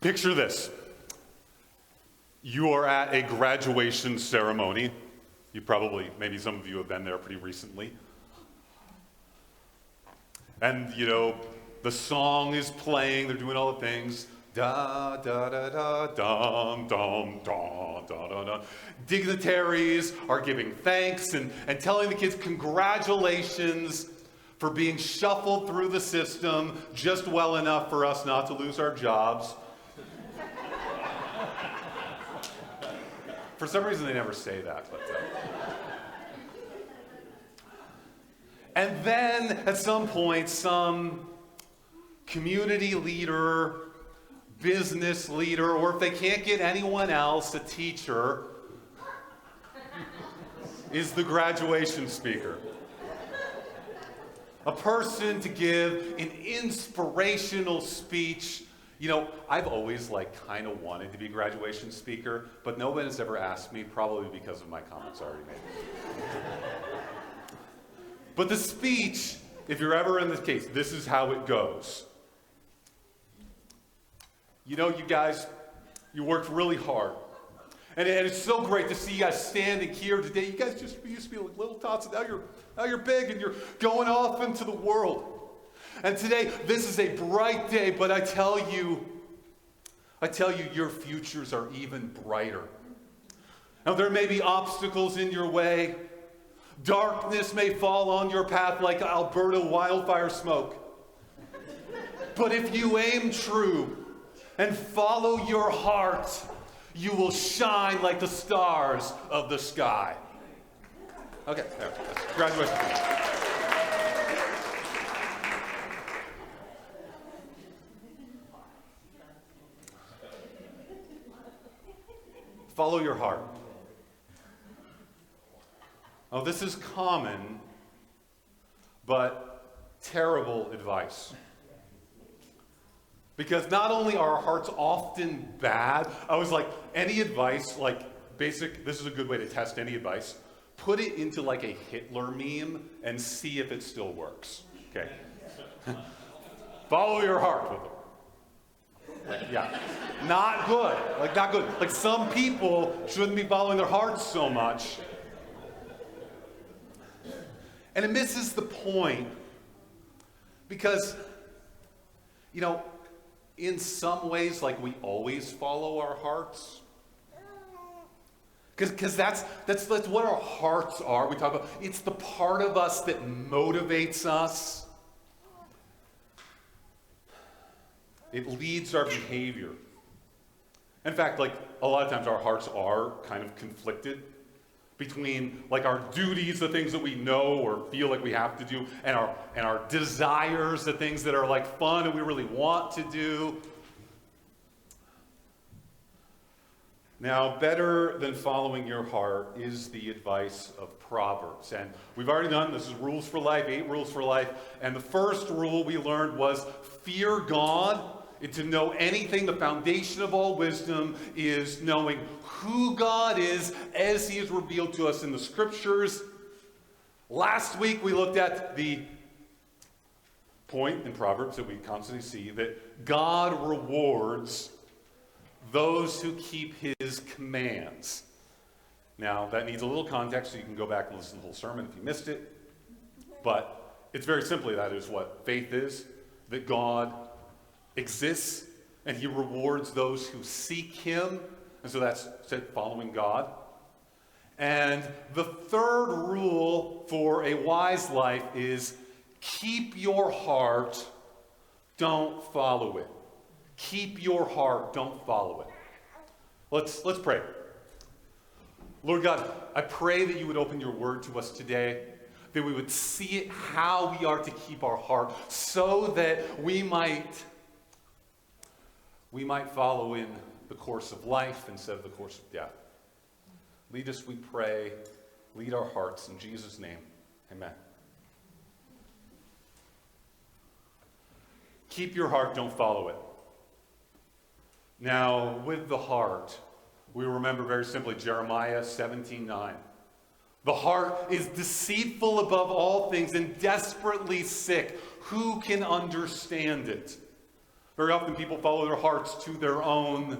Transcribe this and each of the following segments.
Picture this. You are at a graduation ceremony. You probably, maybe some of you have been there pretty recently. And, you know, the song is playing, they're doing all the things. Da da da da dum dum dum da da da. Dignitaries are giving thanks and, and telling the kids congratulations for being shuffled through the system just well enough for us not to lose our jobs. For some reason, they never say that, but. Uh, and then at some point, some community leader, business leader, or if they can't get anyone else, a teacher, is the graduation speaker. A person to give an inspirational speech. You know, I've always like kind of wanted to be a graduation speaker, but no one has ever asked me, probably because of my comments I already made. but the speech, if you're ever in this case, this is how it goes. You know, you guys, you worked really hard. And, and it's so great to see you guys standing here today. You guys just used to be like little tots, and now you're, now you're big and you're going off into the world. And today, this is a bright day, but I tell you, I tell you, your futures are even brighter. Now, there may be obstacles in your way. Darkness may fall on your path like Alberta wildfire smoke. But if you aim true, and follow your heart, you will shine like the stars of the sky. Okay, there. Graduation. Follow your heart. Now, this is common, but terrible advice. Because not only are our hearts often bad, I was like, any advice, like basic, this is a good way to test any advice. Put it into like a Hitler meme and see if it still works. Okay? Follow your heart with it. Like, yeah. Not good. Like, not good. Like, some people shouldn't be following their hearts so much. And it misses the point because, you know, in some ways like we always follow our hearts? Because that's, that's, that's what our hearts are. We talk about it's the part of us that motivates us. It leads our behavior. In fact, like a lot of times our hearts are kind of conflicted between like our duties, the things that we know or feel like we have to do, and our and our desires, the things that are like fun and we really want to do. Now, better than following your heart is the advice of Proverbs. And we've already done this is rules for life, eight rules for life. And the first rule we learned was fear God. To know anything, the foundation of all wisdom is knowing who God is as He is revealed to us in the scriptures. Last week we looked at the point in Proverbs that we constantly see that God rewards those who keep His commands. Now, that needs a little context, so you can go back and listen to the whole sermon if you missed it. But it's very simply that is what faith is that God exists and He rewards those who seek Him and so that's said following God. And the third rule for a wise life is keep your heart, don't follow it. Keep your heart, don't follow it. Let's, let's pray. Lord God, I pray that you would open your word to us today, that we would see it how we are to keep our heart, so that we might we might follow in the course of life instead of the course of death. Lead us, we pray. Lead our hearts. In Jesus' name, amen. Keep your heart, don't follow it. Now, with the heart, we remember very simply Jeremiah 17 9. The heart is deceitful above all things and desperately sick. Who can understand it? Very often people follow their hearts to their own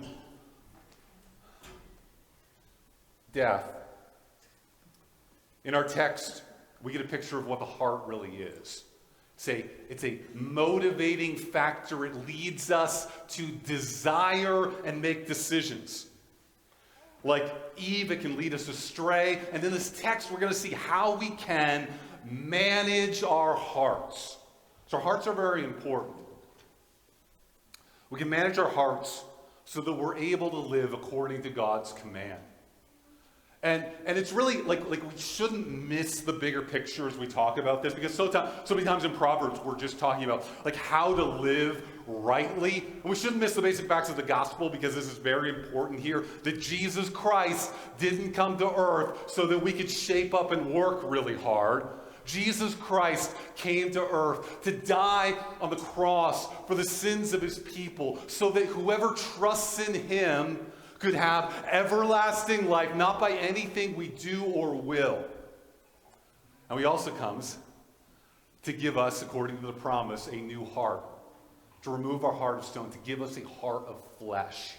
death. In our text, we get a picture of what the heart really is. It's a, it's a motivating factor. It leads us to desire and make decisions. Like Eve, it can lead us astray. And in this text, we're going to see how we can manage our hearts. So, hearts are very important. We can manage our hearts so that we're able to live according to God's command. And, and it's really like, like we shouldn't miss the bigger picture as we talk about this because so, so many times in Proverbs we're just talking about like how to live rightly. And we shouldn't miss the basic facts of the gospel because this is very important here that Jesus Christ didn't come to earth so that we could shape up and work really hard. Jesus Christ came to earth to die on the cross for the sins of his people so that whoever trusts in him could have everlasting life, not by anything we do or will. And he also comes to give us, according to the promise, a new heart, to remove our heart of stone, to give us a heart of flesh.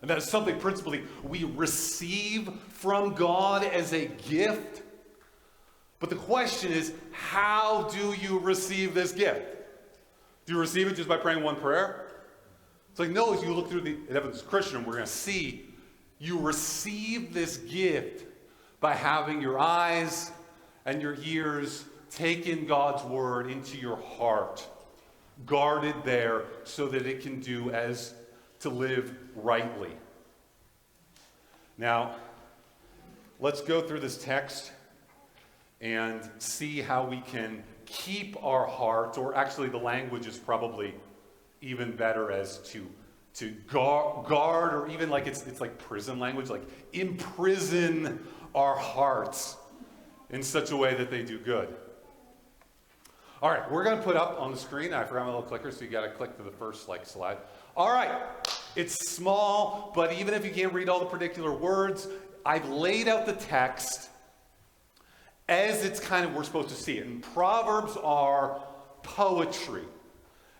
And that is something principally we receive from God as a gift. But the question is, how do you receive this gift? Do you receive it just by praying one prayer? It's like, no, as you look through the Evidence Christian, we're going to see you receive this gift by having your eyes and your ears take in God's word into your heart, guarded there so that it can do as to live rightly. Now, let's go through this text and see how we can keep our hearts, or actually, the language is probably even better as to to guard, guard or even like it's, it's like prison language, like imprison our hearts in such a way that they do good. All right, we're going to put up on the screen. I forgot my little clicker, so you got to click to the first like slide. All right, it's small, but even if you can't read all the particular words, I've laid out the text as it's kind of we're supposed to see it. And Proverbs are poetry.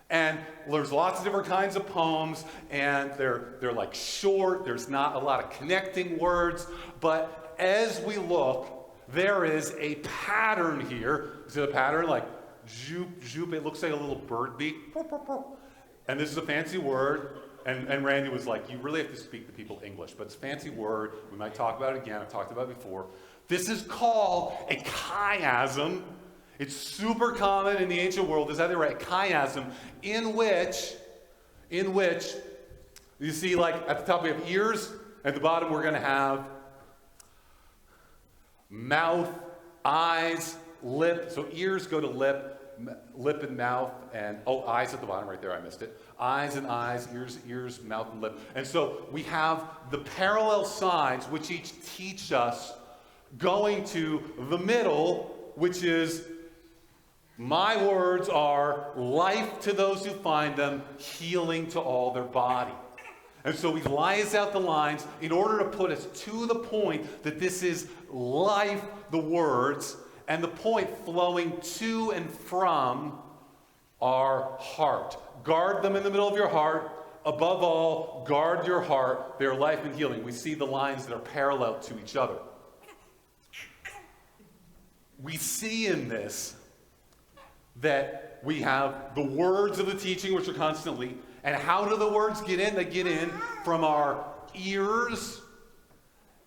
And there's lots of different kinds of poems, and they're, they're like short, there's not a lot of connecting words. But as we look, there is a pattern here. Is it a pattern like zoop, zoop? It looks like a little bird beak. And this is a fancy word. And, and Randy was like, You really have to speak to people English, but it's a fancy word. We might talk about it again. I've talked about it before. This is called a chiasm. It's super common in the ancient world. Is that right? A chiasm in which, in which you see, like at the top we have ears, at the bottom we're going to have mouth, eyes, lip. So ears go to lip, lip and mouth, and oh, eyes at the bottom right there. I missed it. Eyes and eyes, ears, ears, mouth and lip. And so we have the parallel sides, which each teach us going to the middle, which is my words are life to those who find them, healing to all their body. And so he lies out the lines in order to put us to the point that this is life, the words, and the point flowing to and from our heart. Guard them in the middle of your heart. Above all, guard your heart, their life and healing. We see the lines that are parallel to each other. We see in this that we have the words of the teaching, which are constantly, and how do the words get in? They get in from our ears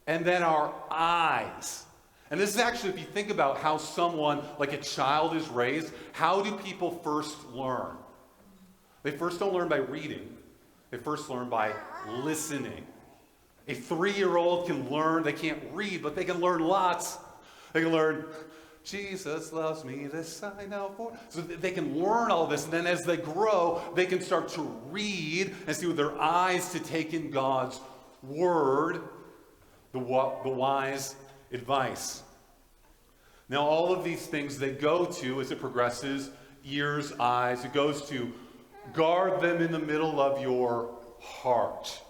and then our eyes. And this is actually, if you think about how someone, like a child, is raised, how do people first learn? They first don't learn by reading, they first learn by listening. A three year old can learn, they can't read, but they can learn lots. They can learn Jesus loves me, this I know for. So they can learn all this, and then as they grow, they can start to read and see with their eyes to take in God's word, the, the wise advice. Now, all of these things they go to as it progresses ears, eyes, it goes to guard them in the middle of your heart.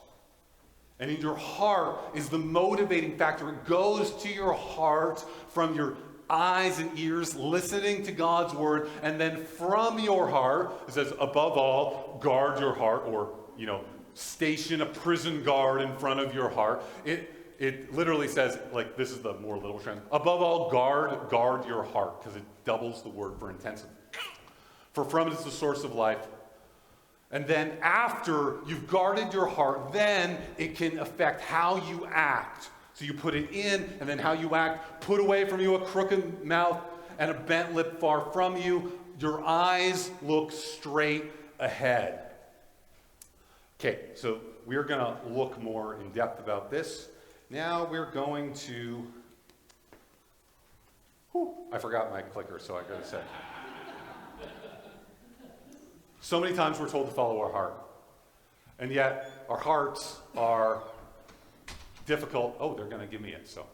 And in your heart is the motivating factor. It goes to your heart from your eyes and ears listening to God's word, and then from your heart, it says, above all, guard your heart, or, you know, station a prison guard in front of your heart. It, it literally says, like, this is the more literal translation. Above all, guard, guard your heart, because it doubles the word for intensity. For from it is the source of life. And then after you've guarded your heart, then it can affect how you act. So you put it in, and then how you act. Put away from you a crooked mouth and a bent lip far from you. Your eyes look straight ahead. Okay, so we're going to look more in depth about this. Now we're going to. Whew, I forgot my clicker, so I gotta say. So many times we're told to follow our heart. And yet, our hearts are difficult. Oh, they're going to give me it, so.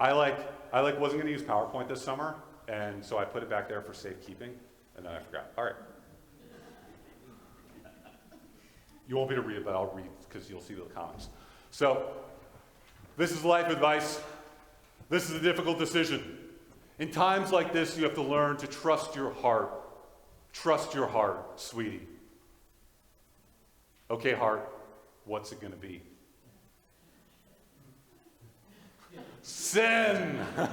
I like, I like wasn't going to use PowerPoint this summer, and so I put it back there for safekeeping, and then I forgot. All right. You won't be able to read it, but I'll read because you'll see the comments. So, this is life advice. This is a difficult decision. In times like this, you have to learn to trust your heart. Trust your heart, sweetie. Okay, heart, what's it going to be? Sin!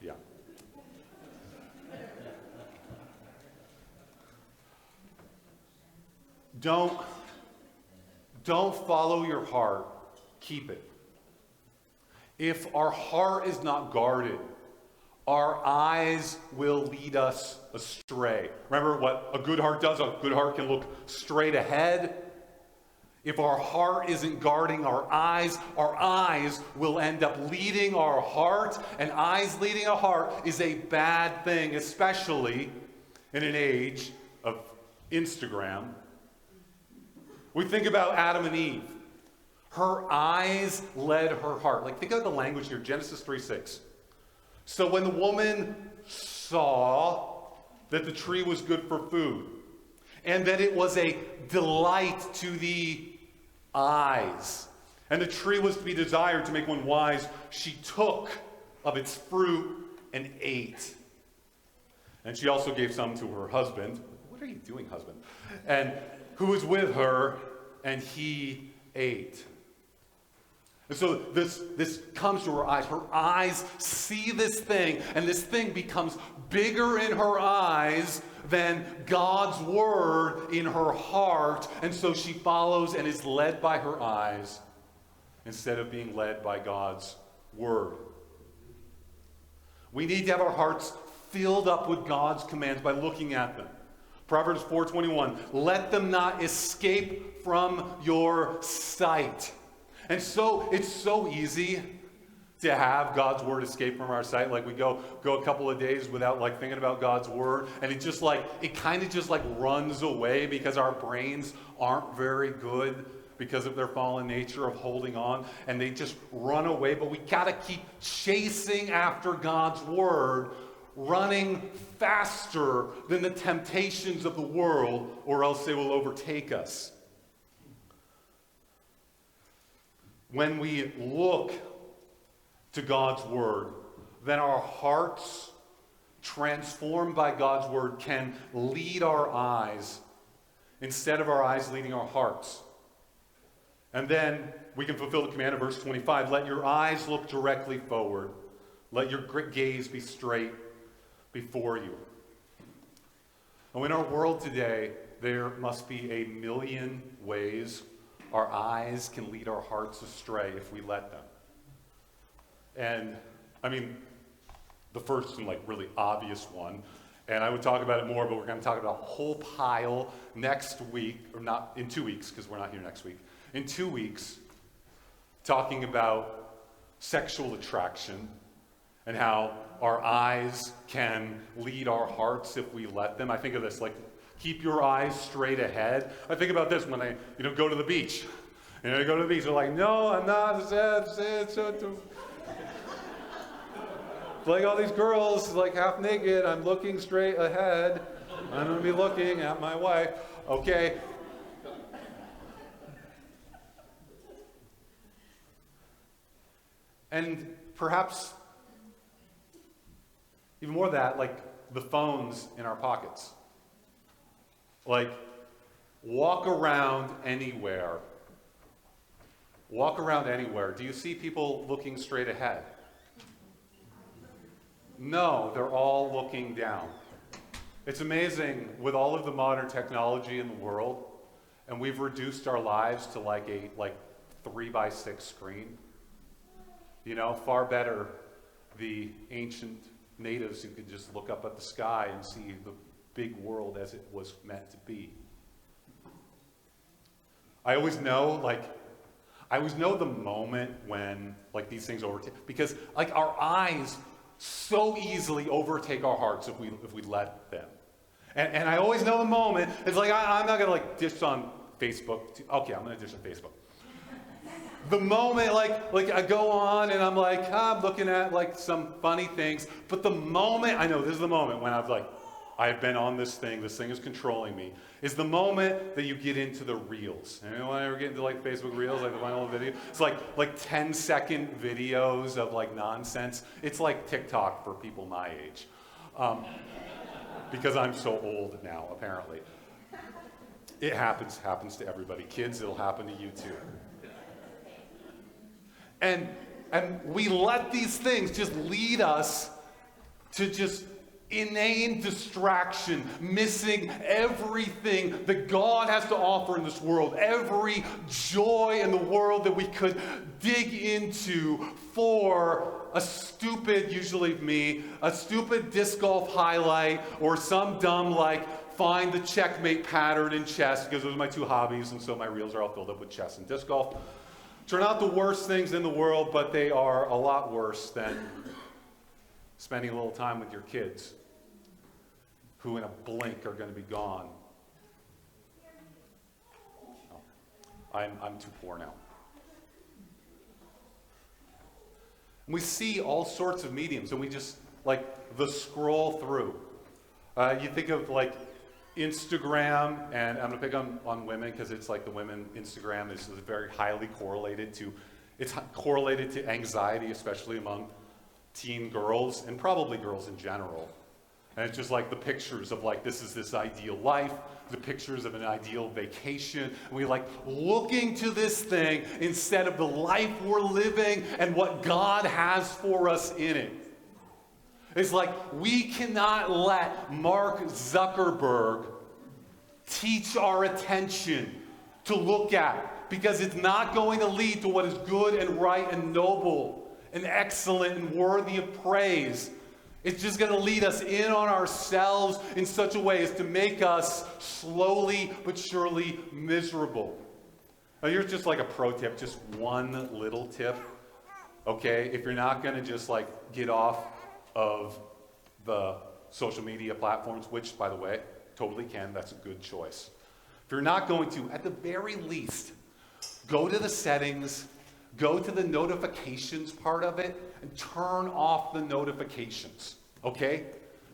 yeah. Don't don't follow your heart, keep it. If our heart is not guarded, our eyes will lead us astray. Remember what a good heart does? A good heart can look straight ahead. If our heart isn't guarding our eyes, our eyes will end up leading our heart, and eyes leading a heart is a bad thing, especially in an age of Instagram we think about Adam and Eve. Her eyes led her heart. Like, think of the language here Genesis 3 6. So when the woman saw that the tree was good for food, and that it was a delight to the eyes, and the tree was to be desired to make one wise, she took of its fruit and ate. And she also gave some to her husband. What are you doing, husband? And who was with her, and he ate. And so this, this comes to her eyes. Her eyes see this thing, and this thing becomes bigger in her eyes than God's word in her heart. And so she follows and is led by her eyes instead of being led by God's word. We need to have our hearts filled up with God's commands by looking at them. Proverbs 4:21, let them not escape from your sight. And so it's so easy to have God's word escape from our sight. Like we go go a couple of days without like thinking about God's word, and it just like it kind of just like runs away because our brains aren't very good because of their fallen nature of holding on, and they just run away. But we gotta keep chasing after God's word running faster than the temptations of the world, or else they will overtake us. When we look to God's Word, then our hearts, transformed by God's Word, can lead our eyes instead of our eyes leading our hearts. And then we can fulfill the command of verse 25 let your eyes look directly forward, let your gaze be straight before you. And in our world today, there must be a million ways our eyes can lead our hearts astray if we let them. And I mean, the first and like really obvious one, and I would talk about it more, but we're going to talk about a whole pile next week, or not in two weeks, because we're not here next week. In two weeks, talking about sexual attraction and how our eyes can lead our hearts if we let them. I think of this like keep your eyes straight ahead. I think about this when I you know go to the beach. You know, I go to the beach. They're like, no, I'm not. It's like all these girls, like half naked. I'm looking straight ahead. I'm gonna be looking at my wife. Okay. And perhaps even more that, like the phones in our pockets. Like, walk around anywhere. Walk around anywhere. Do you see people looking straight ahead? No, they're all looking down. It's amazing with all of the modern technology in the world, and we've reduced our lives to like a like three by six screen. You know, far better the ancient natives who could just look up at the sky and see the big world as it was meant to be. I always know, like, I always know the moment when, like, these things overtake, because, like, our eyes so easily overtake our hearts if we, if we let them. And, and I always know the moment, it's like, I, am not going to, like, dish on Facebook. To, okay, I'm going to dish on Facebook the moment like like i go on and i'm like ah, i'm looking at like some funny things. But the moment i know this is the moment when i've like i've been on this thing this thing is controlling me is the moment that you get into the reels. Anyone ever get into like facebook reels like the final video? It's like like 10 second videos of like nonsense. It's like tiktok for people my age. Um, because i'm so old now apparently. It happens happens to everybody. Kids it'll happen to you too and, and we let these things just lead us to just inane distraction, missing everything that God has to offer in this world, every joy in the world that we could dig into for a stupid, usually me, a stupid disc golf highlight or some dumb like find the checkmate pattern in chess because those are my two hobbies and so my reels are all filled up with chess and disc golf. They're not the worst things in the world, but they are a lot worse than spending a little time with your kids, who in a blink are going to be gone. Oh, I'm, I'm too poor now. we see all sorts of mediums, and we just like the scroll through. Uh, you think of like Instagram, and I'm to pick on, on women because it's like the women Instagram is, is very highly correlated to, it's correlated to anxiety, especially among teen girls and probably girls in general. And it's just like the pictures of like, this is this ideal life, the pictures of an ideal vacation. And we like looking to this thing instead of the life we're living and what God has for us in it. It's like we cannot let Mark Zuckerberg teach our attention to look at because it's not going to lead to what is good and right and noble and excellent and worthy of praise. It's just going to lead us in on ourselves in such a way as to make us slowly but surely miserable. Now, here's just like a pro tip, just one little tip. Okay, if you're not going to just like get off of the social media platforms, which, by the way, totally can, that's a good choice. If you're not going to, at the very least, go to the settings, go to the notifications part of it, and turn off the notifications, okay?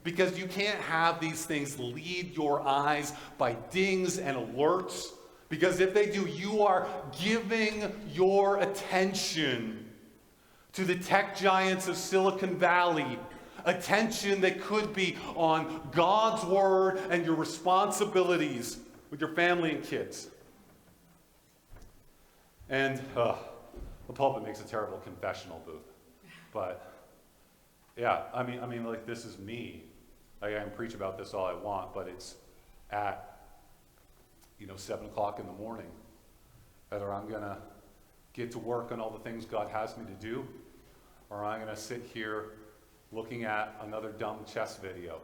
Because you can't have these things lead your eyes by dings and alerts. Because if they do, you are giving your attention to the tech giants of Silicon Valley attention that could be on God's word and your responsibilities with your family and kids. And uh, the pulpit makes a terrible confessional booth. But yeah, I mean, I mean, like this is me. I can preach about this all I want, but it's at you know seven o'clock in the morning. Whether I'm gonna get to work on all the things God has me to do, or I'm gonna sit here looking at another dumb chess video.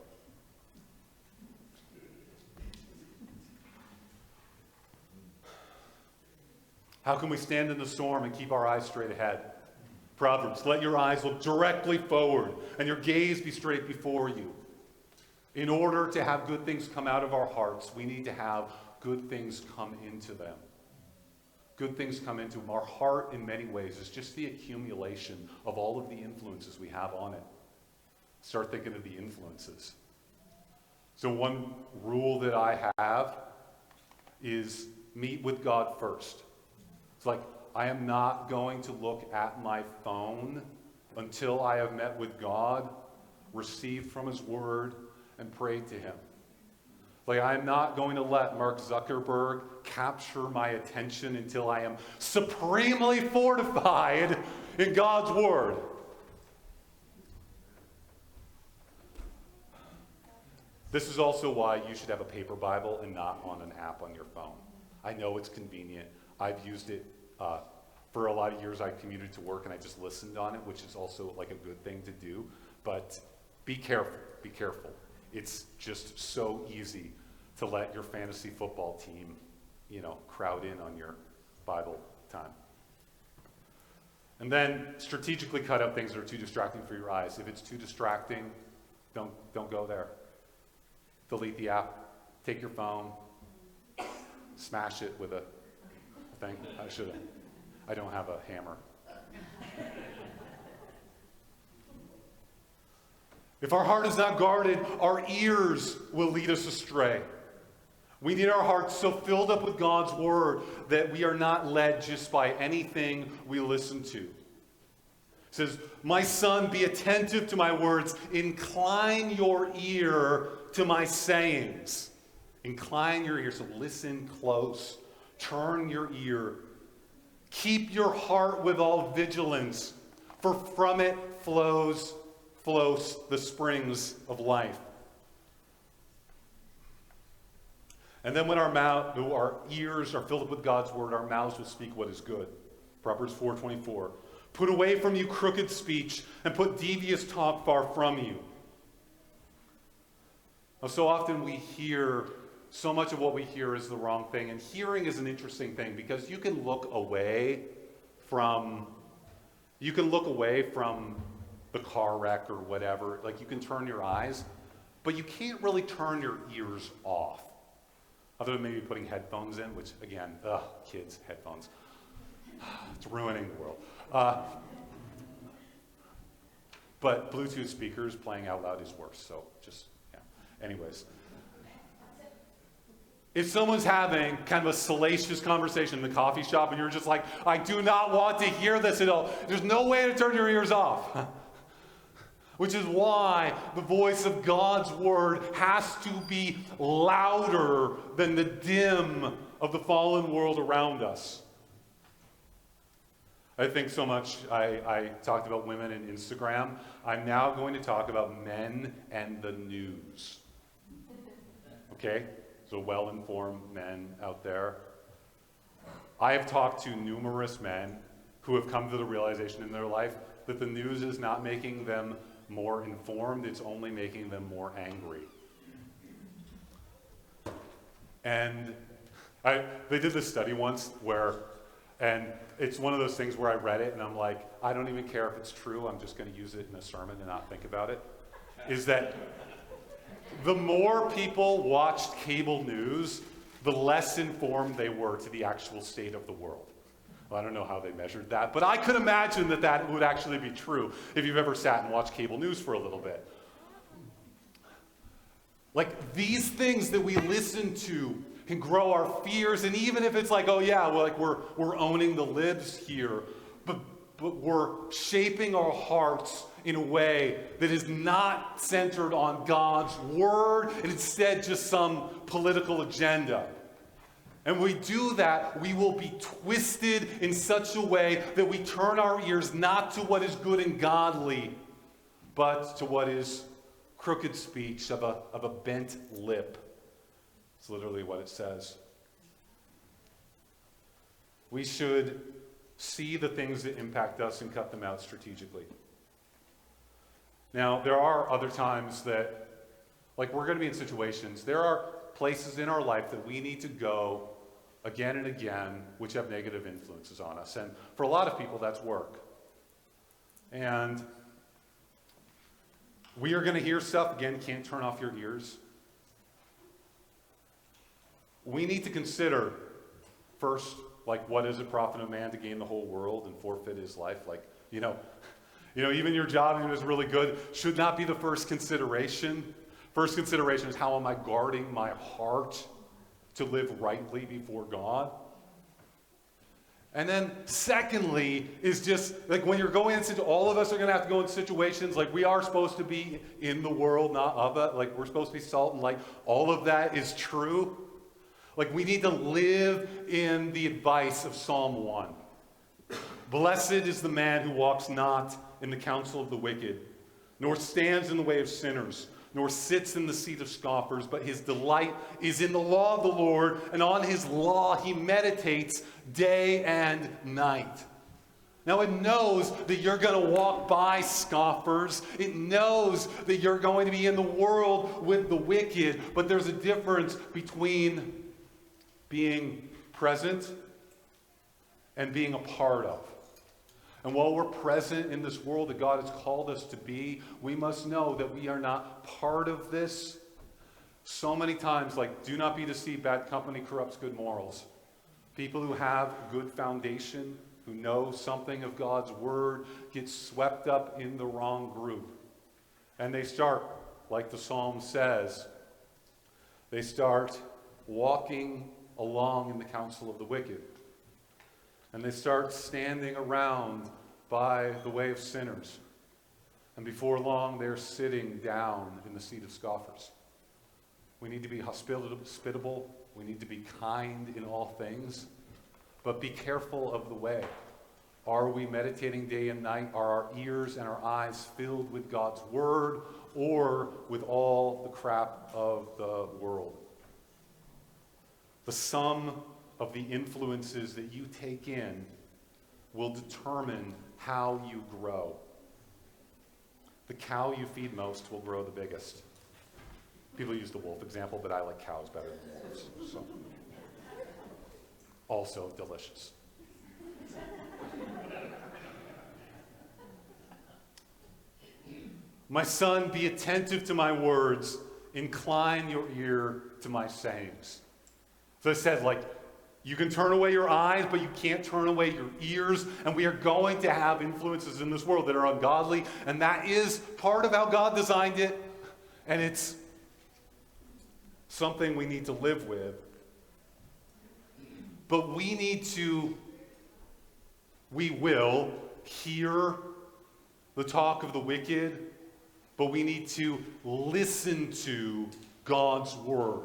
How can we stand in the storm and keep our eyes straight ahead? Proverbs, let your eyes look directly forward and your gaze be straight before you. In order to have good things come out of our hearts, we need to have good things come into them. Good things come into them. Our heart, in many ways, is just the accumulation of all of the influences we have on it. Start thinking of the influences. So, one rule that I have is meet with God first. It's like, I am not going to look at my phone until I have met with God, received from His Word, and prayed to Him. Like, I'm not going to let Mark Zuckerberg capture my attention until I am supremely fortified in God's Word. This is also why you should have a paper Bible and not on an app on your phone. I know it's convenient. I've used it uh, for a lot of years. I commuted to work and I just listened on it, which is also like a good thing to do. But be careful. Be careful. It's just so easy to let your fantasy football team, you know, crowd in on your Bible time. And then strategically cut out things that are too distracting for your eyes. If it's too distracting, don't, don't go there. Delete the app, take your phone, smash it with a thing. I should have. I don't have a hammer. If our heart is not guarded, our ears will lead us astray. We need our hearts so filled up with God's word that we are not led just by anything we listen to. It says, My son, be attentive to my words, incline your ear to my sayings. Incline your ear, so listen close, turn your ear. Keep your heart with all vigilance, for from it flows flows the springs of life. And then when our mouth, our ears are filled with God's word, our mouths will speak what is good. Proverbs 4:24. Put away from you crooked speech and put devious talk far from you. Now, so often we hear so much of what we hear is the wrong thing. And hearing is an interesting thing because you can look away from you can look away from the car wreck or whatever. Like you can turn your eyes, but you can't really turn your ears off. Other than maybe putting headphones in, which again, ugh, kids, headphones. It's ruining the world. Uh, but Bluetooth speakers playing out loud is worse. So just. Anyways. If someone's having kind of a salacious conversation in the coffee shop and you're just like, I do not want to hear this at all, there's no way to turn your ears off. Which is why the voice of God's word has to be louder than the dim of the fallen world around us. I think so much. I, I talked about women and Instagram. I'm now going to talk about men and the news. Okay? So, well informed men out there. I have talked to numerous men who have come to the realization in their life that the news is not making them more informed, it's only making them more angry. And I, they did this study once where, and it's one of those things where I read it and I'm like, I don't even care if it's true, I'm just going to use it in a sermon and not think about it. Is that the more people watched cable news, the less informed they were to the actual state of the world. Well, I don't know how they measured that, but I could imagine that that would actually be true if you've ever sat and watched cable news for a little bit. Like these things that we listen to can grow our fears, and even if it's like, oh yeah, well, like we're we're owning the libs here, but we're shaping our hearts in a way that is not centered on God's word and instead just some political agenda. And we do that, we will be twisted in such a way that we turn our ears not to what is good and godly, but to what is crooked speech of a, of a bent lip. It's literally what it says. We should see the things that impact us and cut them out strategically. Now, there are other times that, like, we're going to be in situations, there are places in our life that we need to go again and again, which have negative influences on us. And for a lot of people, that's work. And we are going to hear stuff, again, can't turn off your ears. We need to consider first, like, what is it profit of a man to gain the whole world and forfeit his life? Like, you know, you know, even your job, it's really good, should not be the first consideration. First consideration is how am I guarding my heart? to live rightly before God. And then, secondly, is just like when you're going into, all of us are going to have to go in situations like we are supposed to be in the world, not of it. Like we're supposed to be salt and light. All of that is true. Like we need to live in the advice of Psalm 1. Blessed is the man who walks not in the counsel of the wicked, nor stands in the way of sinners nor sits in the seat of scoffers, but his delight is in the law of the Lord, and on his law he meditates day and night. Now, it knows that you're going to walk by scoffers. It knows that you're going to be in the world with the wicked, but there's a difference between being present and being a part of. And while we're present in this world that God has called us to be, we must know that we are not part of this. So many times, like, do not be deceived, bad company corrupts good morals. People who have good foundation, who know something of God's word, get swept up in the wrong group. And they start, like the psalm says, they start walking along in the counsel of the wicked. And they start standing around by the way of sinners. And before long, they're sitting down in the seat of scoffers. We need to be hospitable. We need to be kind in all things. But be careful of the way. Are we meditating day and night? Are our ears and our eyes filled with God's word or with all the crap of the world? The sum of the influences that you take in will determine how you grow. The cow you feed most will grow the biggest. People use the wolf example, but I like cows better than wolves. So. Also delicious. My son, be attentive to my words, incline your ear to my sayings. So it says, like, you can turn away your eyes, but you can't turn away your ears. And we are going to have influences in this world that are ungodly. And that is part of how God designed it. And it's something we need to live with. But we need to, we will hear the talk of the wicked, but we need to listen to God's word.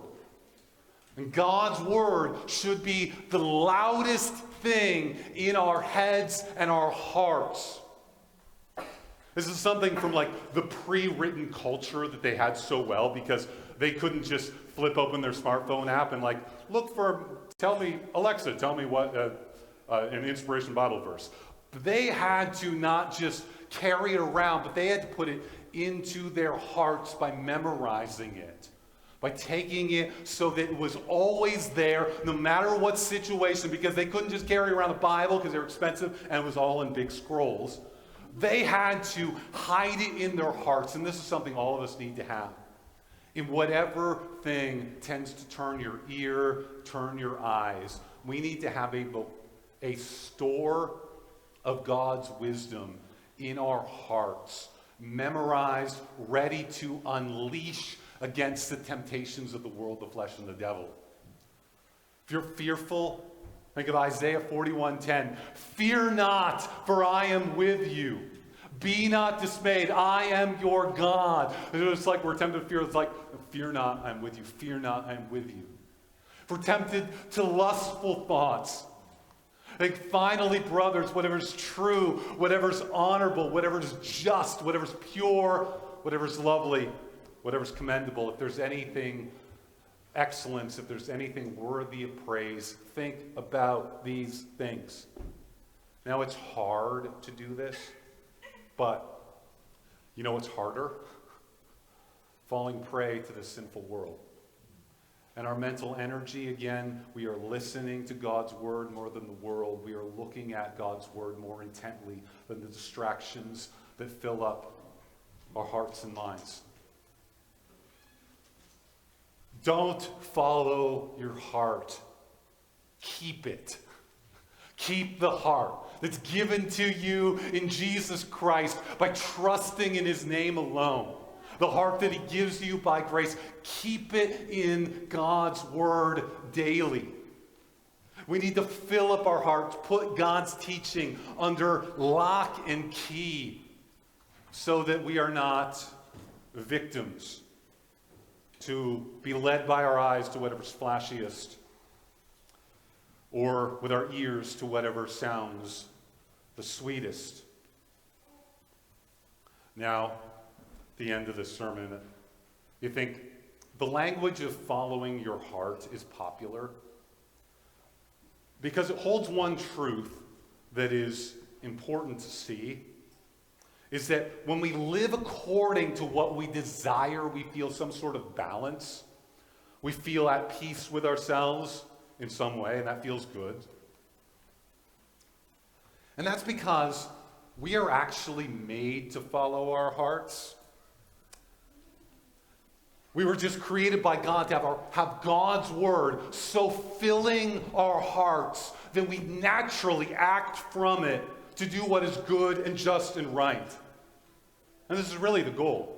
And God's word should be the loudest thing in our heads and our hearts. This is something from like the pre written culture that they had so well because they couldn't just flip open their smartphone app and like look for, tell me, Alexa, tell me what uh, uh, an inspiration Bible verse. They had to not just carry it around, but they had to put it into their hearts by memorizing it by taking it so that it was always there, no matter what situation, because they couldn't just carry around the Bible because they were expensive and it was all in big scrolls. They had to hide it in their hearts, and this is something all of us need to have. In whatever thing tends to turn your ear, turn your eyes, we need to have a, a store of God's wisdom in our hearts, memorized, ready to unleash against the temptations of the world, the flesh, and the devil. If you're fearful, think of Isaiah 41:10. Fear not, for I am with you. Be not dismayed. I am your God. It's like we're tempted to fear. It's like, fear not, I'm with you. Fear not, I'm with you. If we're tempted to lustful thoughts, like finally, brothers, whatever's true, whatever's honorable, whatever's just, whatever's pure, whatever's lovely, whatever's commendable, if there's anything excellence, if there's anything worthy of praise, think about these things. Now, it's hard to do this, but you know what's harder? Falling prey to the sinful world. And our mental energy, again, we are listening to God's word more than the world. We are looking at God's word more intently than the distractions that fill up our hearts and minds. Don't follow your heart. Keep it. Keep the heart that's given to you in Jesus Christ by trusting in his name alone. The heart that he gives you by grace. Keep it in God's word daily. We need to fill up our hearts, put God's teaching under lock and key so that we are not victims to be led by our eyes to whatever's flashiest or with our ears to whatever sounds the sweetest. Now, the end of this sermon, you think the language of following your heart is popular because it holds one truth that is important to see is that when we live according to what we desire, we feel some sort of balance. We feel at peace with ourselves in some way, and that feels good. And that's because we are actually made to follow our hearts. We were just created by God to have, our, have God's word so filling our hearts that we naturally act from it to do what is good and just and right. And this is really the goal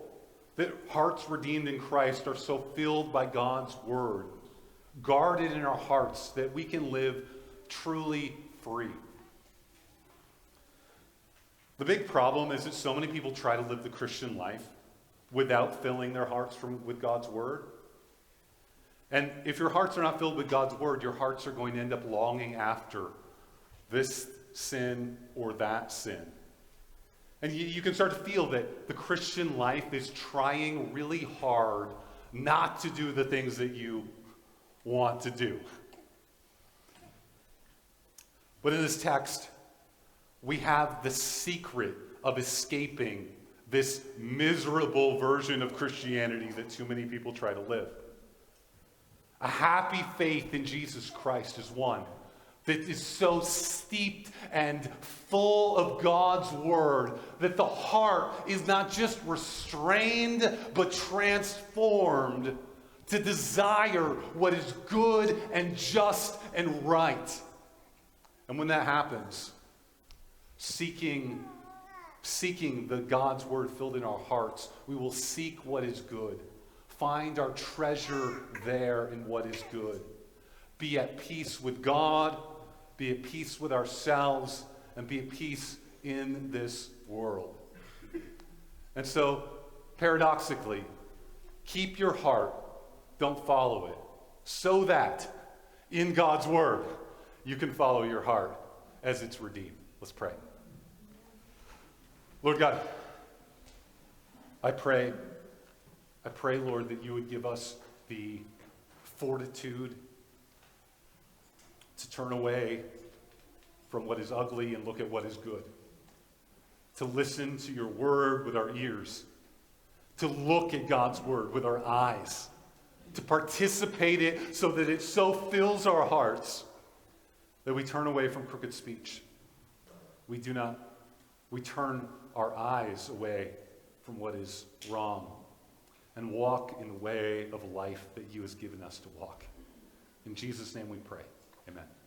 that hearts redeemed in Christ are so filled by God's word, guarded in our hearts, that we can live truly free. The big problem is that so many people try to live the Christian life without filling their hearts from, with God's word. And if your hearts are not filled with God's word, your hearts are going to end up longing after this sin or that sin. And you, you, can start to feel that the Christian life is trying really hard not to do the things that you want to do. But in this text, we have the secret of escaping this miserable version of Christianity that too many people try to live. A happy faith in Jesus Christ is one that is so steeped and full of God's word that the heart is not just restrained but transformed to desire what is good and just and right. And when that happens, seeking seeking the God's word filled in our hearts, we will seek what is good. Find our treasure there in what is good. Be at peace with God be at peace with ourselves, and be at peace in this world. And so, paradoxically, keep your heart, don't follow it, so that in God's Word you can follow your heart as it's redeemed. Let's pray. Lord God, I pray, I pray, Lord, that you would give us the fortitude to turn away from what is ugly and look at what is good, to listen to your word with our ears, to look at God's word with our eyes, to participate it so that it so fills our hearts that we turn away from crooked speech. We do not, we turn our eyes away from what is wrong and walk in the way of life that you has given us to walk. In Jesus' name we pray. Amen.